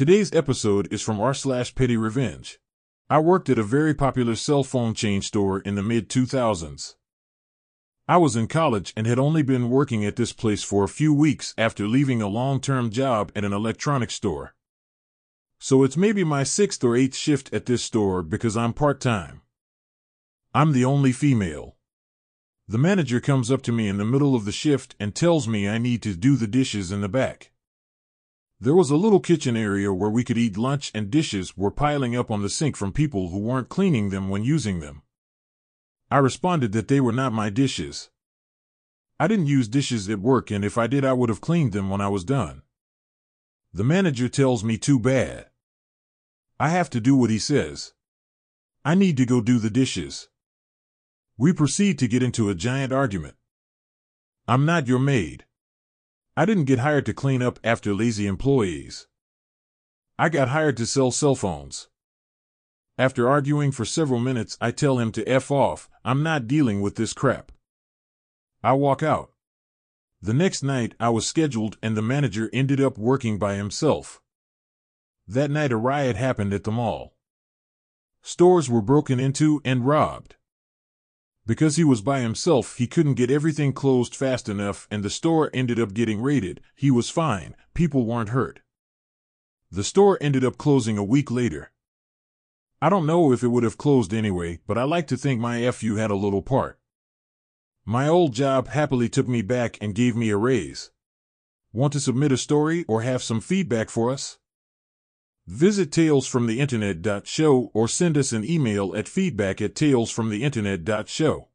Today's episode is from r slash petty revenge. I worked at a very popular cell phone chain store in the mid 2000s. I was in college and had only been working at this place for a few weeks after leaving a long term job at an electronics store. So it's maybe my sixth or eighth shift at this store because I'm part time. I'm the only female. The manager comes up to me in the middle of the shift and tells me I need to do the dishes in the back. There was a little kitchen area where we could eat lunch and dishes were piling up on the sink from people who weren't cleaning them when using them. I responded that they were not my dishes. I didn't use dishes at work and if I did I would have cleaned them when I was done. The manager tells me too bad. I have to do what he says. I need to go do the dishes. We proceed to get into a giant argument. I'm not your maid. I didn't get hired to clean up after lazy employees. I got hired to sell cell phones. After arguing for several minutes, I tell him to F off, I'm not dealing with this crap. I walk out. The next night, I was scheduled and the manager ended up working by himself. That night, a riot happened at the mall. Stores were broken into and robbed. Because he was by himself, he couldn't get everything closed fast enough, and the store ended up getting raided. He was fine, people weren't hurt. The store ended up closing a week later. I don't know if it would have closed anyway, but I like to think my FU had a little part. My old job happily took me back and gave me a raise. Want to submit a story or have some feedback for us? Visit talesfromtheinternet.show or send us an email at feedback at talesfromtheinternet.show.